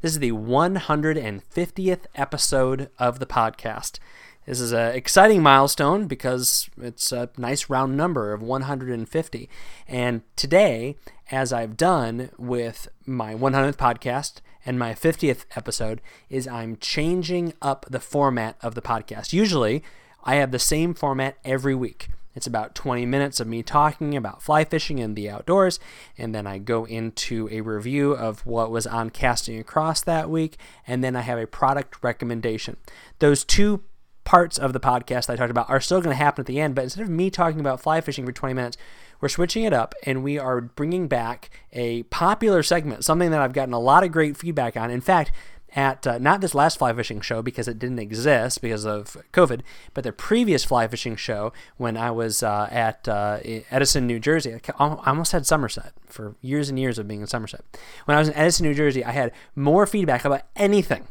This is the 150th episode of the podcast. This is an exciting milestone because it's a nice round number of 150. And today, as I've done with my 100th podcast and my 50th episode, is I'm changing up the format of the podcast. Usually, I have the same format every week. It's about 20 minutes of me talking about fly fishing and the outdoors, and then I go into a review of what was on Casting Across that week, and then I have a product recommendation. Those two parts of the podcast I talked about are still going to happen at the end, but instead of me talking about fly fishing for 20 minutes, we're switching it up and we are bringing back a popular segment, something that I've gotten a lot of great feedback on. In fact, at uh, not this last fly fishing show because it didn't exist because of COVID, but the previous fly fishing show when I was uh, at uh, Edison, New Jersey. I almost had Somerset for years and years of being in Somerset. When I was in Edison, New Jersey, I had more feedback about anything.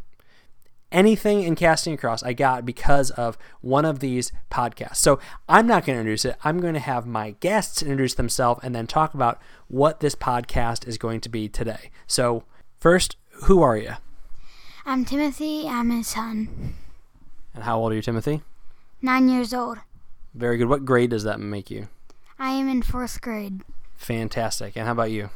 Anything in casting across I got because of one of these podcasts. So I'm not going to introduce it. I'm going to have my guests introduce themselves and then talk about what this podcast is going to be today. So, first, who are you? I'm Timothy. I'm his son. And how old are you, Timothy? Nine years old. Very good. What grade does that make you? I am in fourth grade. Fantastic. And how about you?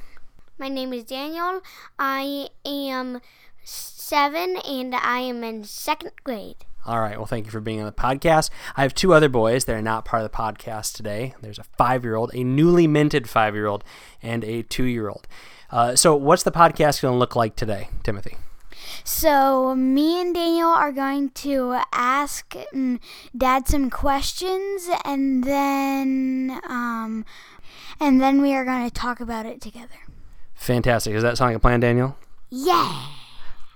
My name is Daniel. I am seven and I am in second grade. All right. Well, thank you for being on the podcast. I have two other boys. that are not part of the podcast today. There's a five year old, a newly minted five year old, and a two year old. Uh, so, what's the podcast going to look like today, Timothy? So, me and Daniel are going to ask mm, Dad some questions, and then, um, and then we are going to talk about it together. Fantastic. Does that sound like a plan, Daniel? Yeah.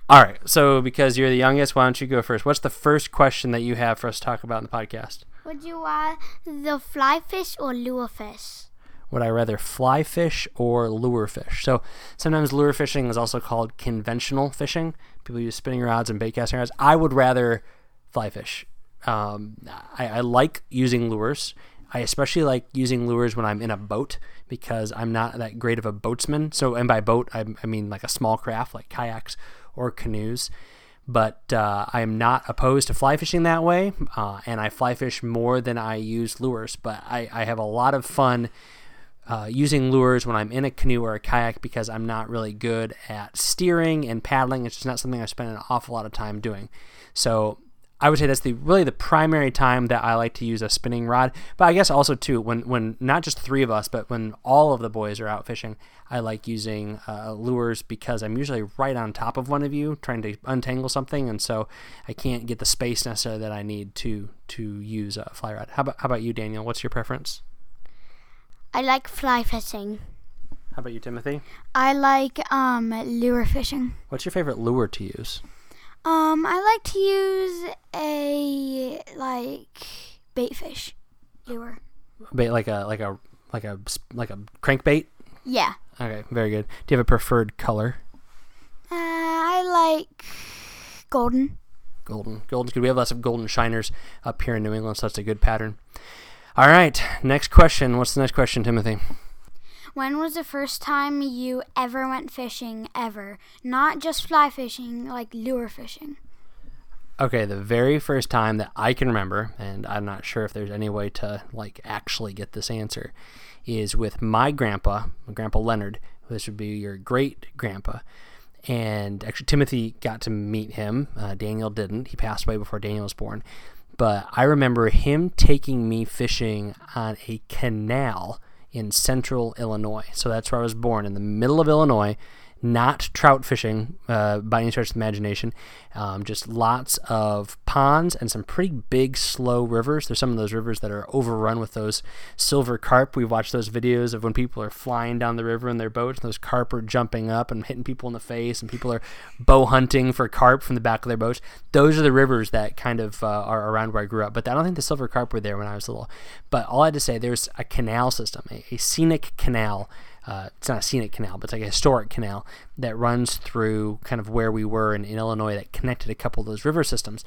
All right. So, because you're the youngest, why don't you go first? What's the first question that you have for us to talk about in the podcast? Would you want the fly fish or lure fish? Would I rather fly fish or lure fish? So sometimes lure fishing is also called conventional fishing. People use spinning rods and bait casting rods. I would rather fly fish. Um, I, I like using lures. I especially like using lures when I'm in a boat because I'm not that great of a boatsman. So, and by boat, I, I mean like a small craft like kayaks or canoes. But uh, I am not opposed to fly fishing that way, uh, and I fly fish more than I use lures. But I, I have a lot of fun uh, using lures when I'm in a canoe or a kayak because I'm not really good at steering and paddling. It's just not something I spend an awful lot of time doing. So I would say that's the really the primary time that I like to use a spinning rod. But I guess also too when when not just three of us, but when all of the boys are out fishing, I like using uh, lures because I'm usually right on top of one of you trying to untangle something, and so I can't get the space necessary that I need to to use a fly rod. How about how about you, Daniel? What's your preference? I like fly fishing. How about you, Timothy? I like um lure fishing. What's your favorite lure to use? Um, I like to use a like bait fish lure. Bait like a like a like a like a crankbait. Yeah. Okay, very good. Do you have a preferred color? Uh, I like golden. Golden. Golden's good. We have lots of golden shiners up here in New England, so that's a good pattern. All right, next question. What's the next question, Timothy? When was the first time you ever went fishing ever? Not just fly fishing, like lure fishing. Okay, the very first time that I can remember, and I'm not sure if there's any way to like actually get this answer, is with my grandpa, my grandpa Leonard. This would be your great grandpa. And actually, Timothy got to meet him. Uh, Daniel didn't. He passed away before Daniel was born. But I remember him taking me fishing on a canal in central Illinois. So that's where I was born, in the middle of Illinois not trout fishing uh, by any stretch of the imagination. Um, just lots of ponds and some pretty big, slow rivers. There's some of those rivers that are overrun with those silver carp. We've watched those videos of when people are flying down the river in their boats, and those carp are jumping up and hitting people in the face, and people are bow hunting for carp from the back of their boats. Those are the rivers that kind of uh, are around where I grew up. But I don't think the silver carp were there when I was little. But all I had to say, there's a canal system, a, a scenic canal uh, it's not a scenic canal, but it's like a historic canal that runs through kind of where we were in, in Illinois that connected a couple of those river systems.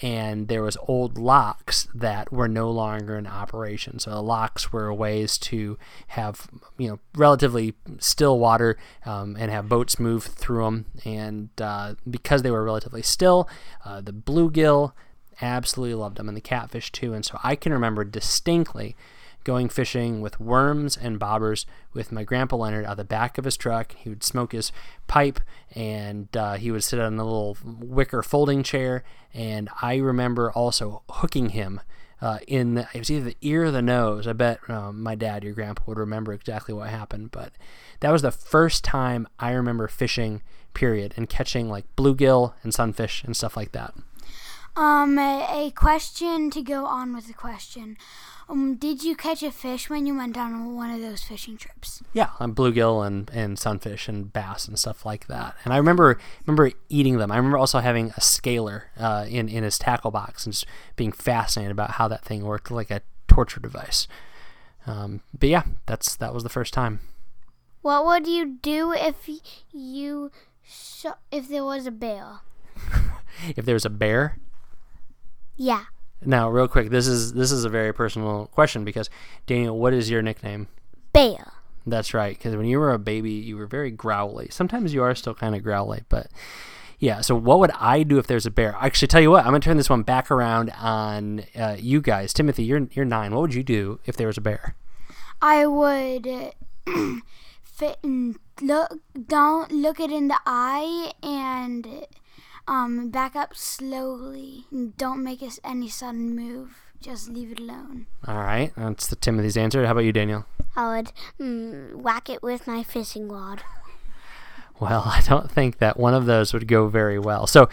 And there was old locks that were no longer in operation. So the locks were ways to have you know relatively still water um, and have boats move through them. And uh, because they were relatively still, uh, the bluegill absolutely loved them, and the catfish too. And so I can remember distinctly going fishing with worms and bobbers with my grandpa Leonard out the back of his truck. He would smoke his pipe and uh, he would sit on a little wicker folding chair. And I remember also hooking him uh, in the, it was either the ear or the nose. I bet um, my dad, your grandpa, would remember exactly what happened. But that was the first time I remember fishing, period, and catching like bluegill and sunfish and stuff like that. Um, a question to go on with the question. Um, did you catch a fish when you went on one of those fishing trips? Yeah, on bluegill and, and sunfish and bass and stuff like that. And I remember remember eating them. I remember also having a scaler uh, in in his tackle box and just being fascinated about how that thing worked like a torture device. Um, but yeah, that's that was the first time. What would you do if you sh- if there was a bear? if there was a bear? Yeah. Now, real quick, this is this is a very personal question because Daniel, what is your nickname? Bear. That's right, because when you were a baby, you were very growly. Sometimes you are still kind of growly, but yeah. So, what would I do if there's a bear? Actually, tell you what, I'm gonna turn this one back around on uh, you guys. Timothy, you're you're nine. What would you do if there was a bear? I would fit and look. Don't look it in the eye and um, back up slowly. Don't make us any sudden move. Just leave it alone. All right, that's the Timothy's answer. How about you, Daniel? I would mm, whack it with my fishing rod. Well, I don't think that one of those would go very well. So, all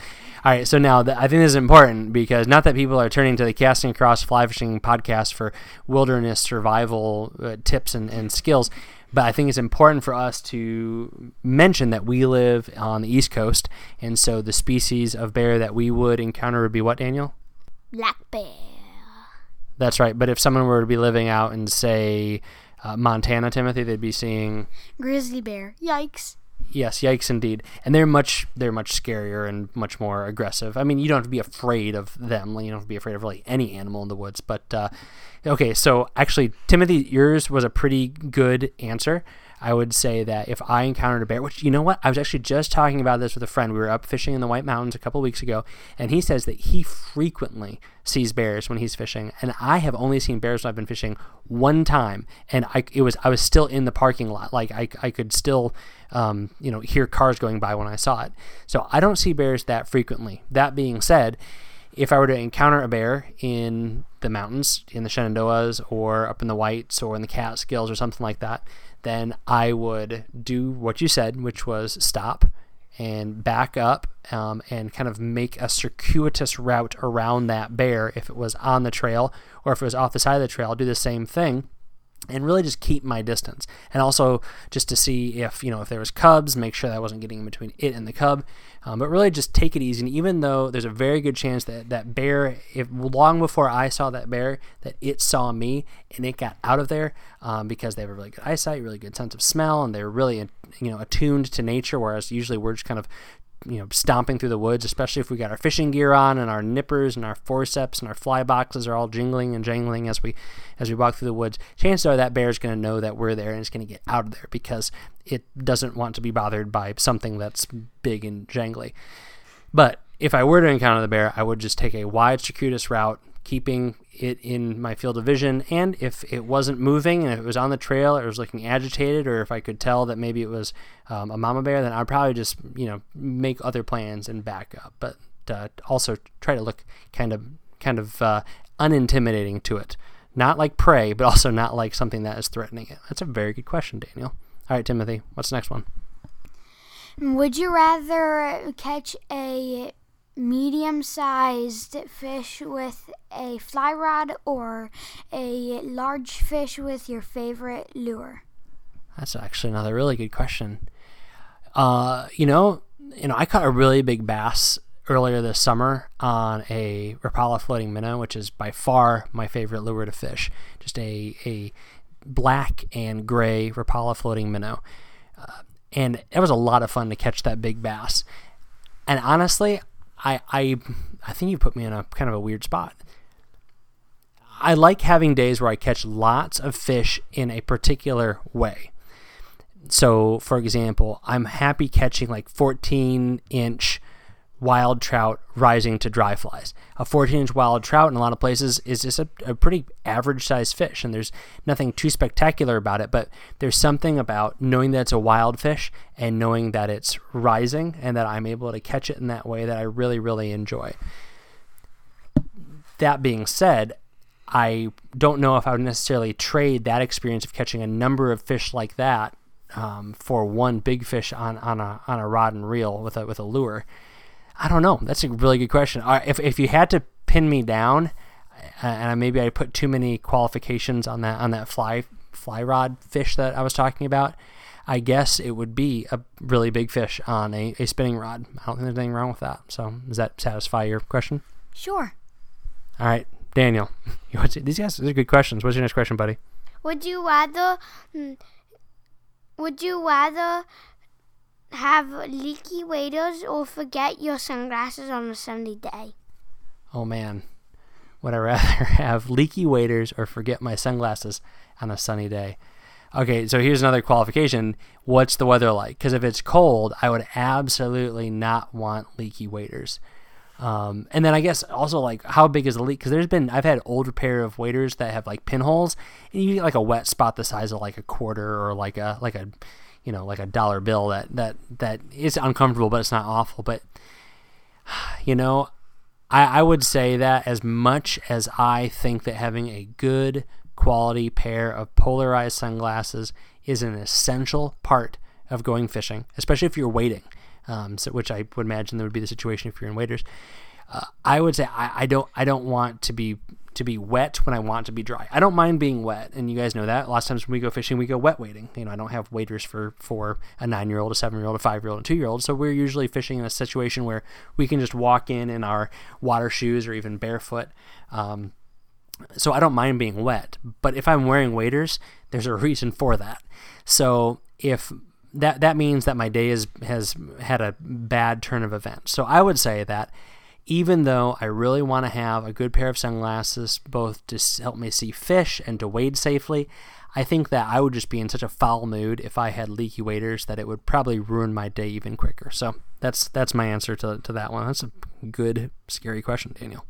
right. So now the, I think this is important because not that people are turning to the Casting Across Fly Fishing podcast for wilderness survival uh, tips and, and skills. But I think it's important for us to mention that we live on the East Coast, and so the species of bear that we would encounter would be what, Daniel? Black bear. That's right. But if someone were to be living out in, say, uh, Montana, Timothy, they'd be seeing grizzly bear. Yikes. Yes, yikes indeed. And they're much they're much scarier and much more aggressive. I mean, you don't have to be afraid of them. You don't have to be afraid of really any animal in the woods, but uh, Okay, so actually, Timothy, yours was a pretty good answer. I would say that if I encountered a bear, which you know what, I was actually just talking about this with a friend. We were up fishing in the White Mountains a couple weeks ago, and he says that he frequently sees bears when he's fishing, and I have only seen bears when I've been fishing one time, and I it was I was still in the parking lot, like I I could still um, you know hear cars going by when I saw it. So I don't see bears that frequently. That being said if I were to encounter a bear in the mountains, in the Shenandoahs, or up in the Whites, or in the Catskills, or something like that, then I would do what you said, which was stop and back up um, and kind of make a circuitous route around that bear if it was on the trail or if it was off the side of the trail, do the same thing. And really just keep my distance. And also just to see if you know if there was cubs make sure that i wasn't getting in between it and the cub. Um, but really just take it easy. And even though there's a very good chance that that bear if long before i saw that bear that it saw me and it got out of there um, because they have a really good eyesight really good sense of smell and they're really you know attuned to nature whereas usually we're just kind of you know stomping through the woods especially if we got our fishing gear on and our nippers and our forceps and our fly boxes are all jingling and jangling as we as we walk through the woods chances are that bear is going to know that we're there and it's going to get out of there because it doesn't want to be bothered by something that's big and jangly. But if i were to encounter the bear i would just take a wide circuitous route keeping it in my field of vision. And if it wasn't moving and if it was on the trail or it was looking agitated, or if I could tell that maybe it was um, a mama bear, then I'd probably just, you know, make other plans and back up. But uh, also try to look kind of, kind of uh, unintimidating to it. Not like prey, but also not like something that is threatening it. That's a very good question, Daniel. All right, Timothy, what's the next one? Would you rather catch a medium sized fish with a fly rod or a large fish with your favorite lure? That's actually another really good question. Uh, you know, you know, I caught a really big bass earlier this summer on a Rapala floating minnow, which is by far my favorite lure to fish. Just a a black and gray Rapala floating minnow, uh, and it was a lot of fun to catch that big bass. And honestly, I, I, I think you put me in a kind of a weird spot. I like having days where I catch lots of fish in a particular way. So, for example, I'm happy catching like 14 inch wild trout rising to dry flies. A 14 inch wild trout in a lot of places is just a, a pretty average sized fish, and there's nothing too spectacular about it, but there's something about knowing that it's a wild fish and knowing that it's rising and that I'm able to catch it in that way that I really, really enjoy. That being said, I don't know if I would necessarily trade that experience of catching a number of fish like that um, for one big fish on, on a on a rod and reel with a with a lure. I don't know. That's a really good question. If if you had to pin me down, uh, and maybe I put too many qualifications on that on that fly fly rod fish that I was talking about, I guess it would be a really big fish on a, a spinning rod. I don't think there's anything wrong with that. So does that satisfy your question? Sure. All right, Daniel. These guys these are good questions. What's your next question, buddy? Would you rather? Hmm, would you rather have leaky waders or forget your sunglasses on a sunny day? Oh man, would I rather have leaky waders or forget my sunglasses on a sunny day? Okay, so here's another qualification. What's the weather like? Because if it's cold, I would absolutely not want leaky waders. Um, and then I guess also like how big is the leak? Because there's been I've had older pair of waders that have like pinholes, and you get like a wet spot the size of like a quarter or like a like a you know like a dollar bill that that that is uncomfortable but it's not awful. But you know I, I would say that as much as i think that having a good quality pair of polarized sunglasses is an essential part of going fishing especially if you're wading, um, so, which i would imagine that would be the situation if you're in waders uh, i would say I, I don't i don't want to be to be wet when I want to be dry. I don't mind being wet, and you guys know that. A lot of times when we go fishing, we go wet wading. You know, I don't have waders for for a nine year old, a seven year old, a five year old, and two year old. So we're usually fishing in a situation where we can just walk in in our water shoes or even barefoot. Um, so I don't mind being wet, but if I'm wearing waders, there's a reason for that. So if that that means that my day is has had a bad turn of events. So I would say that even though I really want to have a good pair of sunglasses, both to help me see fish and to wade safely, I think that I would just be in such a foul mood if I had leaky waders that it would probably ruin my day even quicker. So that's that's my answer to, to that one. That's a good, scary question, Daniel.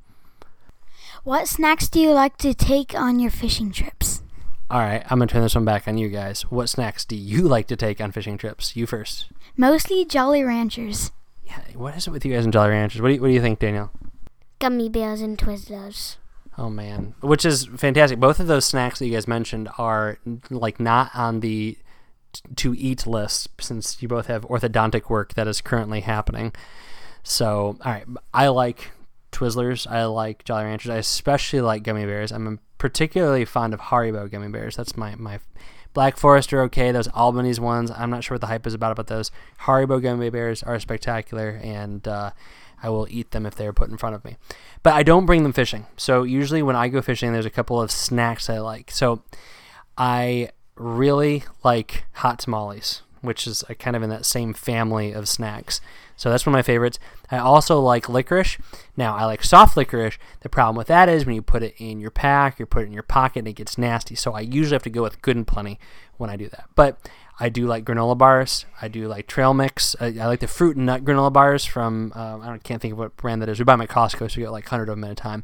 What snacks do you like to take on your fishing trips? All right, I'm gonna turn this one back on you guys. What snacks do you like to take on fishing trips? You first. Mostly Jolly Ranchers yeah, what is it with you guys and Jolly Ranchers? What do you, what do you think, Daniel? Gummy bears and Twizzlers. Oh man, which is fantastic. Both of those snacks that you guys mentioned are like not on the to eat list since you both have orthodontic work that is currently happening. So, all right, I like Twizzlers. I like Jolly Ranchers. I especially like gummy bears. I'm particularly fond of Haribo gummy bears. That's my my Black Forest are okay. Those Albanese ones, I'm not sure what the hype is about about those. Haribo gummy bears are spectacular, and uh, I will eat them if they are put in front of me. But I don't bring them fishing. So usually when I go fishing, there's a couple of snacks I like. So I really like hot tamales, which is uh, kind of in that same family of snacks. So that's one of my favorites. I also like licorice. Now, I like soft licorice. The problem with that is when you put it in your pack, you put it in your pocket, and it gets nasty. So I usually have to go with good and plenty when I do that. But I do like granola bars. I do like trail mix. I, I like the fruit and nut granola bars from, uh, I can't think of what brand that is. We buy them at Costco, so we get like 100 of them at a time.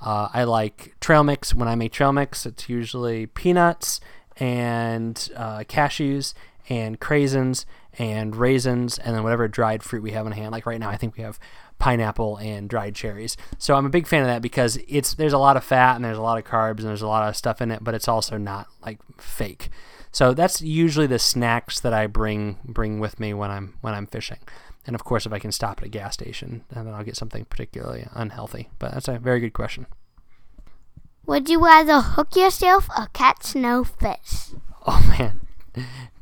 Uh, I like trail mix. When I make trail mix, it's usually peanuts and uh, cashews and craisins and raisins and then whatever dried fruit we have in hand. Like right now, I think we have pineapple and dried cherries. So I'm a big fan of that because it's there's a lot of fat and there's a lot of carbs and there's a lot of stuff in it, but it's also not like fake. So that's usually the snacks that I bring bring with me when I'm when I'm fishing. And of course, if I can stop at a gas station, then I'll get something particularly unhealthy. But that's a very good question. Would you rather hook yourself or catch no fish? Oh man,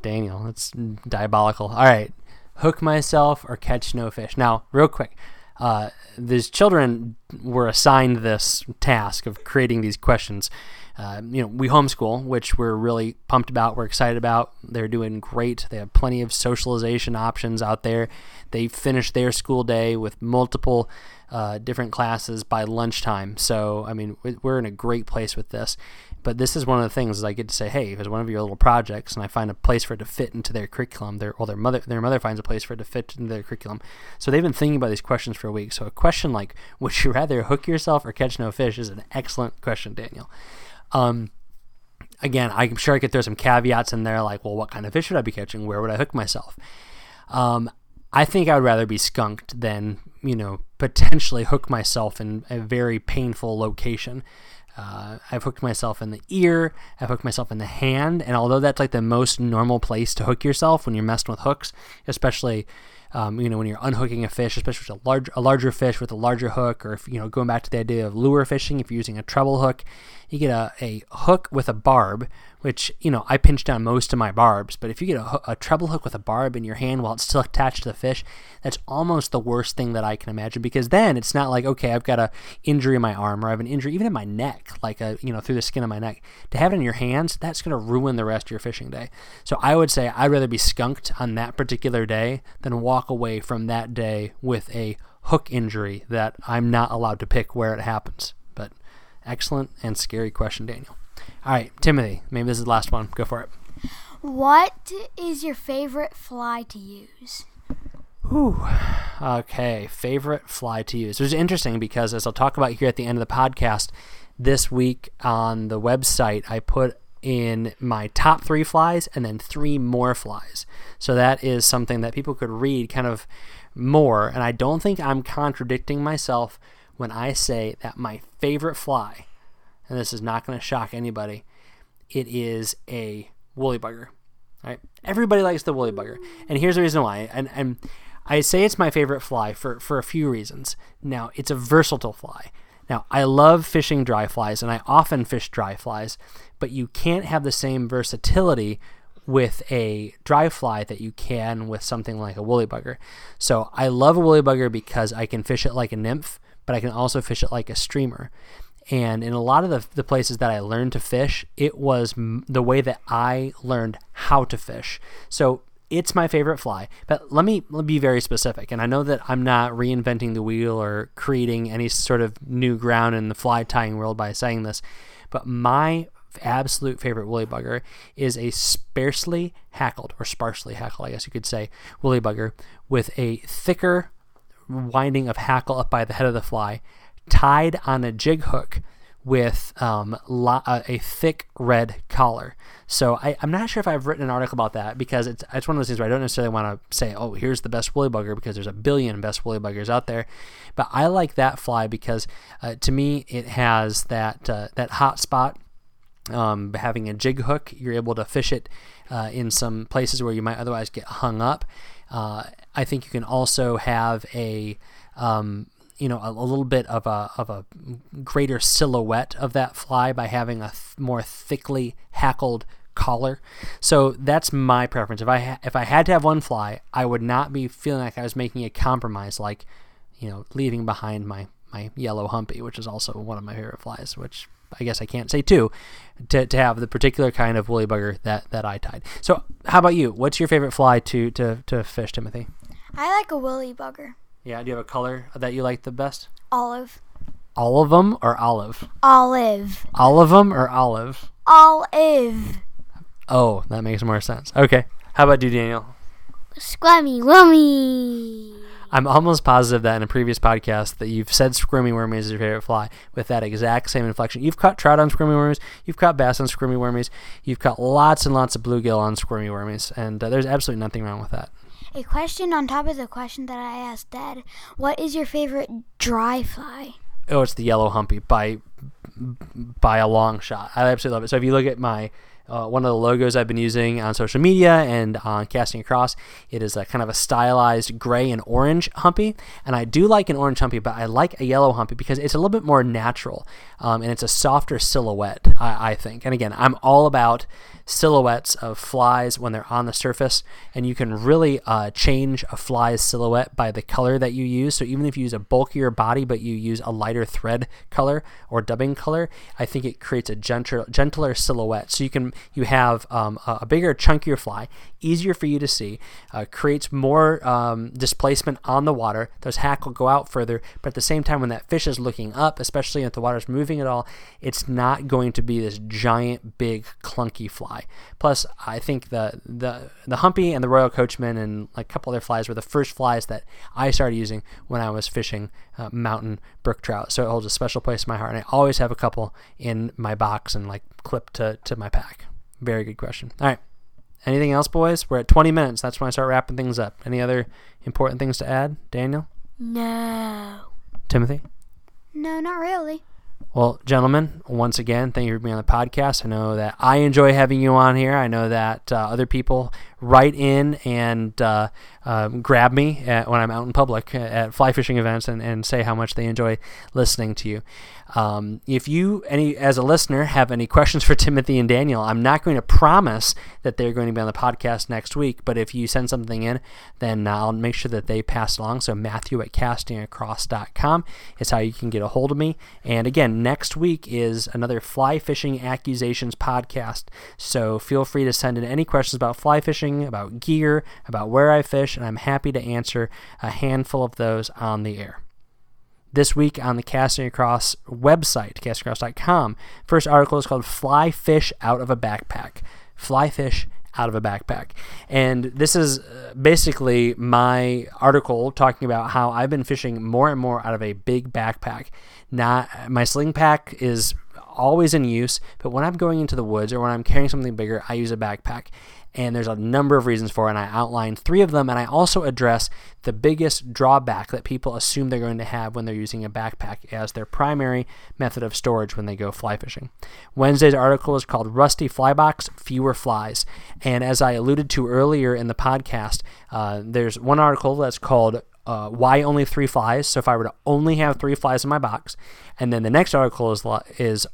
Daniel, that's diabolical. All right, hook myself or catch no fish. Now, real quick, uh, these children were assigned this task of creating these questions. Uh, you know, we homeschool, which we're really pumped about. We're excited about. They're doing great. They have plenty of socialization options out there. They finish their school day with multiple uh, different classes by lunchtime. So, I mean, we're in a great place with this. But this is one of the things is I get to say, hey, here's one of your little projects, and I find a place for it to fit into their curriculum. Their or their mother their mother finds a place for it to fit into their curriculum. So they've been thinking about these questions for a week. So a question like, would you rather hook yourself or catch no fish is an excellent question, Daniel. Um, again, I'm sure I could throw some caveats in there, like, well, what kind of fish would I be catching? Where would I hook myself? Um, I think I would rather be skunked than, you know, potentially hook myself in a very painful location. Uh, I've hooked myself in the ear, I've hooked myself in the hand, and although that's like the most normal place to hook yourself when you're messing with hooks, especially um, you know when you're unhooking a fish, especially with a large a larger fish with a larger hook, or if you know going back to the idea of lure fishing, if you're using a treble hook, you get a, a hook with a barb which you know I pinch down most of my barbs. But if you get a, a, treble hook with a barb in your hand while it's still attached to the fish, that's almost the worst thing that I can imagine. Because then it's not like okay, I've got a injury in my arm or I have an injury even in my neck, like a you know through the skin of my neck. To have it in your hands, that's going to ruin the rest of your fishing day. So I would say I'd rather be skunked on that particular day than walk away from that day with a hook injury that I'm not allowed to pick where it happens. But excellent and scary question, Daniel. All right, Timothy, maybe this is the last one. Go for it. What is your favorite fly to use? Ooh. Okay, favorite fly to use. It was interesting because, as I'll talk about here at the end of the podcast, this week on the website, I put in my top three flies and then three more flies. So that is something that people could read kind of more. And I don't think I'm contradicting myself when I say that my favorite fly and this is not going to shock anybody, it is a woolly bugger. Right? Everybody likes the woolly bugger, and here's the reason why. And and I say it's my favorite fly for for a few reasons. Now, it's a versatile fly. Now, I love fishing dry flies, and I often fish dry flies, but you can't have the same versatility with a dry fly that you can with something like a woolly bugger. So I love a woolly bugger because I can fish it like a nymph, but I can also fish it like a streamer. And in a lot of the, the places that I learned to fish, it was m- the way that I learned how to fish. So it's my favorite fly. But let me, let me be very specific. And I know that I'm not reinventing the wheel or creating any sort of new ground in the fly tying world by saying this. But my absolute favorite woolly bugger is a sparsely hackled, or sparsely hackled, I guess you could say, woolly bugger with a thicker winding of hackle up by the head of the fly tied on a jig hook with um, uh, a thick red collar. So I, am not sure if I've written an article about that because it's, it's one of those things where I don't necessarily want to say, oh, here's the best woolly bugger because there's a billion best woolly buggers out there. But I like that fly because uh, to me it has that uh, that hot spot. Um, having a jig hook, you're able to fish it uh, in some places where you might otherwise get hung up. Uh, I think you can also have a um, you know a, a little bit of a of a greater silhouette of that fly by having a th- more thickly hackled collar. So that's my preference. If I ha- if I had to have one fly, I would not be feeling like I was making a compromise, like you know, leaving behind my my yellow humpy, which is also one of my favorite flies, which I guess I can't say too, to, to have the particular kind of woolly bugger that, that I tied. So how about you? What's your favorite fly to, to, to fish, Timothy? I like a woolly bugger. Yeah, do you have a color that you like the best? Olive. All of them or olive? Olive. All of them or olive? Olive. Oh, that makes more sense. Okay. How about you, Daniel? Squammy wummy. I'm almost positive that in a previous podcast that you've said squirmy wormies is your favorite fly with that exact same inflection. You've caught trout on squirmy wormies, you've caught bass on squirmy wormies, you've caught lots and lots of bluegill on squirmy wormies, and uh, there's absolutely nothing wrong with that. A question on top of the question that I asked Dad. What is your favorite dry fly? Oh, it's the yellow humpy by by a long shot. I absolutely love it. So if you look at my uh, one of the logos I've been using on social media and on Casting Across. It is a kind of a stylized gray and orange humpy, and I do like an orange humpy, but I like a yellow humpy because it's a little bit more natural um, and it's a softer silhouette, I, I think. And again, I'm all about silhouettes of flies when they're on the surface, and you can really uh, change a fly's silhouette by the color that you use. So even if you use a bulkier body but you use a lighter thread color or dubbing color, I think it creates a gentler, gentler silhouette. So you can you have um, a bigger, chunkier fly, easier for you to see, uh, creates more um, displacement on the water. Those hackle will go out further, but at the same time, when that fish is looking up, especially if the water is moving at all, it's not going to be this giant, big, clunky fly. Plus, I think the the the humpy and the royal coachman and like a couple other flies were the first flies that I started using when I was fishing uh, mountain brook trout. So it holds a special place in my heart, and I always have a couple in my box and like clipped to to my pack. Very good question. All right. Anything else, boys? We're at 20 minutes. That's when I start wrapping things up. Any other important things to add, Daniel? No. Timothy? No, not really. Well, gentlemen, once again, thank you for being on the podcast. I know that I enjoy having you on here. I know that uh, other people write in and uh, uh, grab me at, when I'm out in public at fly fishing events and, and say how much they enjoy listening to you. Um, if you, any as a listener, have any questions for Timothy and Daniel, I'm not going to promise that they're going to be on the podcast next week. But if you send something in, then I'll make sure that they pass along. So Matthew at castingacross.com is how you can get a hold of me. And again, next week is another fly fishing accusations podcast. So feel free to send in any questions about fly fishing, about gear, about where I fish, and I'm happy to answer a handful of those on the air this week on the Casting Across website, castingacross.com. First article is called Fly Fish Out of a Backpack. Fly Fish out of a backpack. And this is uh, basically my article talking about how I've been fishing more and more out of a big backpack. Not my sling pack is always in use, but when I'm going into the woods or when I'm carrying something bigger, I use a backpack and there's a number of reasons for it. And I outline three of them, and I also address the biggest drawback that people assume they're going to have when they're using a backpack as their primary method of storage when they go fly fishing. Wednesday's article is called Rusty Flybox Fewer Flies. And as I alluded to earlier in the podcast, uh, there's one article that's called uh, why only three flies? So if I were to only have three flies in my box, and then the next article is is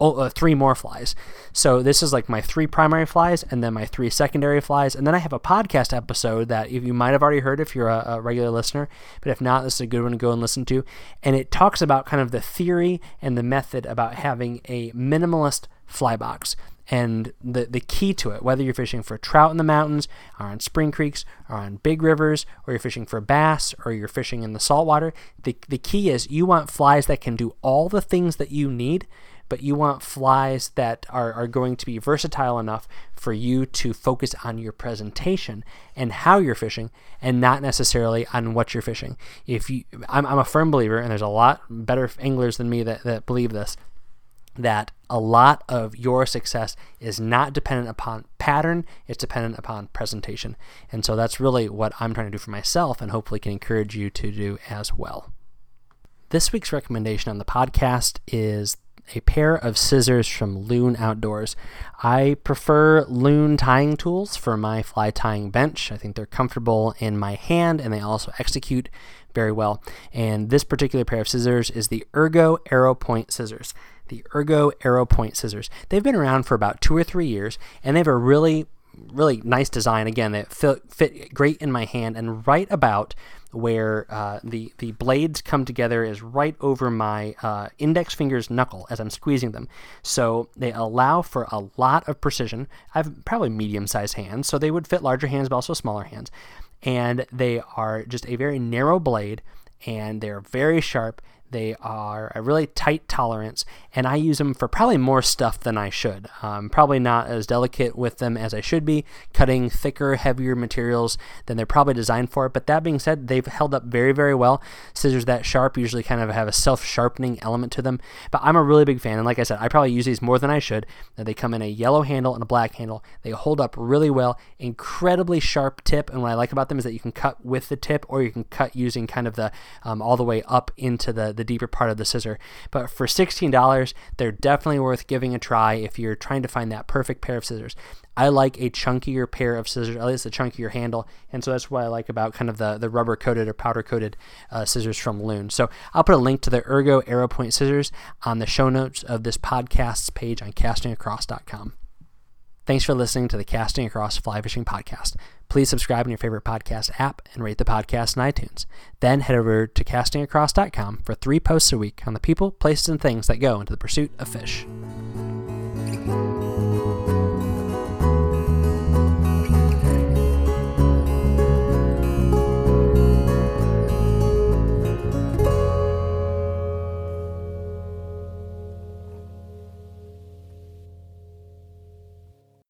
oh, uh, three more flies. So this is like my three primary flies and then my three secondary flies. And then I have a podcast episode that you might have already heard if you're a, a, regular listener. But if not, this is a good one to go and listen to. And it talks about kind of the theory and the method about having a minimalist fly box and the, the key to it, whether you're fishing for trout in the mountains, or on spring creeks, or on big rivers, or you're fishing for bass, or you're fishing in the saltwater, the, the key is you want flies that can do all the things that you need but you want flies that are, are going to be versatile enough for you to focus on your presentation and how you're fishing and not necessarily on what you're fishing. If you, I'm, I'm a firm believer, and there's a lot better anglers than me that, that believe this, that a lot of your success is not dependent upon pattern, it's dependent upon presentation. And so that's really what I'm trying to do for myself and hopefully can encourage you to do as well. This week's recommendation on the podcast is a pair of scissors from Loon Outdoors. I prefer Loon tying tools for my fly tying bench. I think they're comfortable in my hand and they also execute very well. And this particular pair of scissors is the Ergo Arrow Point scissors. The Ergo Arrow Point scissors. They've been around for about two or three years and they have a really really nice design. Again, they fit, fit great in my hand and right about where uh, the the blades come together is right over my uh, index finger's knuckle as I'm squeezing them. So they allow for a lot of precision. I have probably medium sized hands, so they would fit larger hands, but also smaller hands. And they are just a very narrow blade, and they're very sharp. They are a really tight tolerance, and I use them for probably more stuff than I should. Um, probably not as delicate with them as I should be, cutting thicker, heavier materials than they're probably designed for. But that being said, they've held up very, very well. Scissors that sharp usually kind of have a self sharpening element to them. But I'm a really big fan, and like I said, I probably use these more than I should. They come in a yellow handle and a black handle. They hold up really well, incredibly sharp tip. And what I like about them is that you can cut with the tip, or you can cut using kind of the um, all the way up into the, the the deeper part of the scissor. But for $16, they're definitely worth giving a try if you're trying to find that perfect pair of scissors. I like a chunkier pair of scissors, at least a chunkier handle, and so that's what I like about kind of the, the rubber coated or powder coated uh, scissors from Loon. So I'll put a link to the Ergo Arrow Point scissors on the show notes of this podcast's page on castingacross.com. Thanks for listening to the Casting Across Fly Fishing Podcast. Please subscribe in your favorite podcast app and rate the podcast in iTunes. Then head over to castingacross.com for three posts a week on the people, places, and things that go into the pursuit of fish.